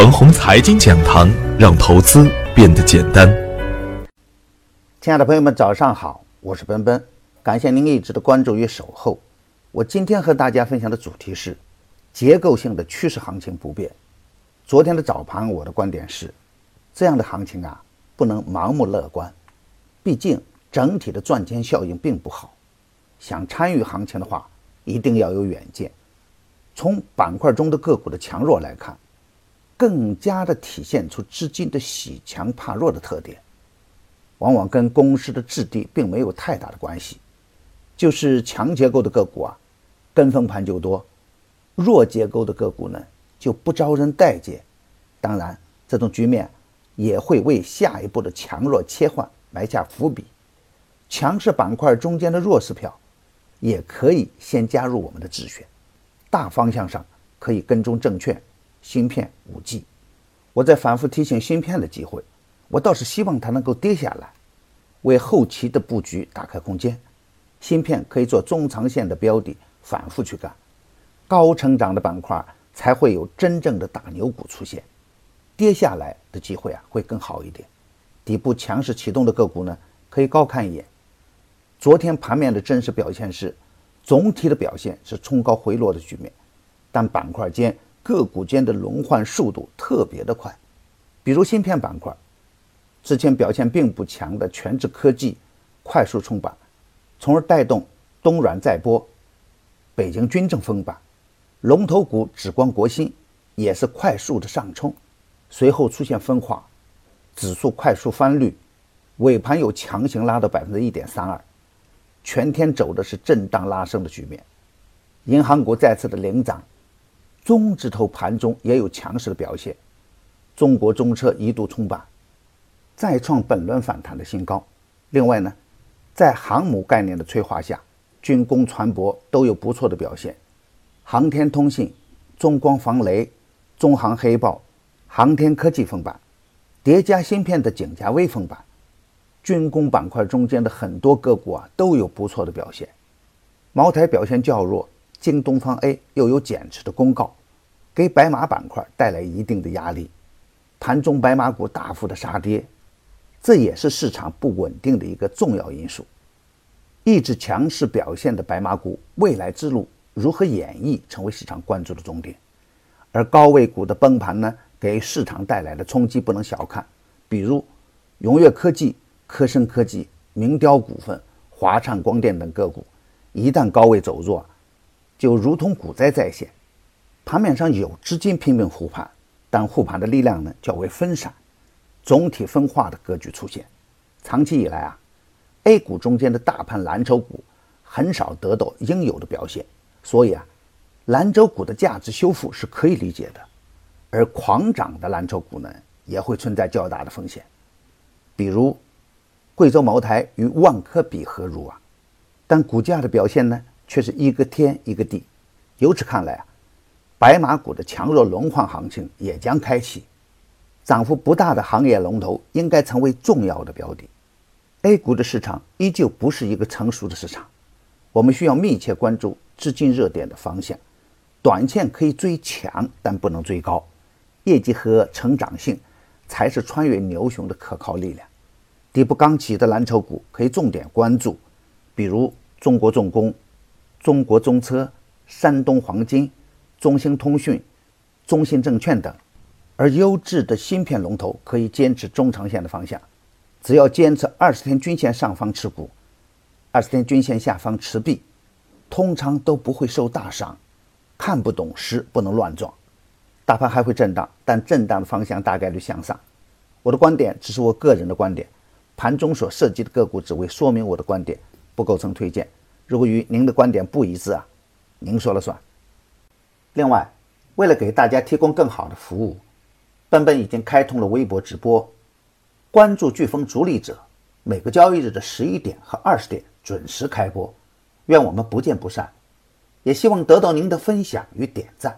腾宏财经讲堂，让投资变得简单。亲爱的朋友们，早上好，我是奔奔，感谢您一直的关注与守候。我今天和大家分享的主题是结构性的趋势行情不变。昨天的早盘，我的观点是，这样的行情啊，不能盲目乐观，毕竟整体的赚钱效应并不好。想参与行情的话，一定要有远见。从板块中的个股的强弱来看。更加的体现出资金的喜强怕弱的特点，往往跟公司的质地并没有太大的关系。就是强结构的个股啊，跟风盘就多；弱结构的个股呢，就不招人待见。当然，这种局面也会为下一步的强弱切换埋下伏笔。强势板块中间的弱势票，也可以先加入我们的自选。大方向上可以跟踪证券。芯片、五 G，我在反复提醒芯片的机会，我倒是希望它能够跌下来，为后期的布局打开空间。芯片可以做中长线的标的，反复去干，高成长的板块才会有真正的大牛股出现，跌下来的机会啊会更好一点。底部强势启动的个股呢，可以高看一眼。昨天盘面的真实表现是，总体的表现是冲高回落的局面，但板块间。个股间的轮换速度特别的快，比如芯片板块，之前表现并不强的全智科技快速冲板，从而带动东软再波，北京军政封板，龙头股紫光国芯也是快速的上冲，随后出现分化，指数快速翻绿，尾盘又强行拉到百分之一点三二，全天走的是震荡拉升的局面，银行股再次的领涨。中字头盘中也有强势的表现，中国中车一度冲板，再创本轮反弹的新高。另外呢，在航母概念的催化下，军工、船舶都有不错的表现。航天通信、中光防雷、中航黑豹、航天科技封板，叠加芯片的景嘉微封板，军工板块中间的很多个股啊都有不错的表现。茅台表现较弱，京东方 A 又有减持的公告。给白马板块带来一定的压力，盘中白马股大幅的杀跌，这也是市场不稳定的一个重要因素。一直强势表现的白马股未来之路如何演绎，成为市场关注的重点。而高位股的崩盘呢，给市场带来的冲击不能小看。比如永跃科技、科生科技、明雕股份、华灿光电等个股，一旦高位走弱，就如同股灾再现。盘面上有资金拼命护盘，但护盘的力量呢较为分散，总体分化的格局出现。长期以来啊，A 股中间的大盘蓝筹股很少得到应有的表现，所以啊，蓝筹股的价值修复是可以理解的。而狂涨的蓝筹股呢，也会存在较大的风险，比如贵州茅台与万科比何如啊？但股价的表现呢，却是一个天一个地。由此看来啊。白马股的强弱轮换行情也将开启，涨幅不大的行业龙头应该成为重要的标的。A 股的市场依旧不是一个成熟的市场，我们需要密切关注资金热点的方向。短线可以追强，但不能追高。业绩和成长性才是穿越牛熊的可靠力量。底部刚起的蓝筹股可以重点关注，比如中国重工、中国中车、山东黄金。中兴通讯、中信证券等，而优质的芯片龙头可以坚持中长线的方向，只要坚持二十天均线上方持股，二十天均线下方持币，通常都不会受大伤。看不懂时不能乱撞，大盘还会震荡，但震荡的方向大概率向上。我的观点只是我个人的观点，盘中所涉及的个股只为说明我的观点，不构成推荐。如果与您的观点不一致啊，您说了算。另外，为了给大家提供更好的服务，奔奔已经开通了微博直播，关注飓风逐利者，每个交易日的十一点和二十点准时开播，愿我们不见不散，也希望得到您的分享与点赞。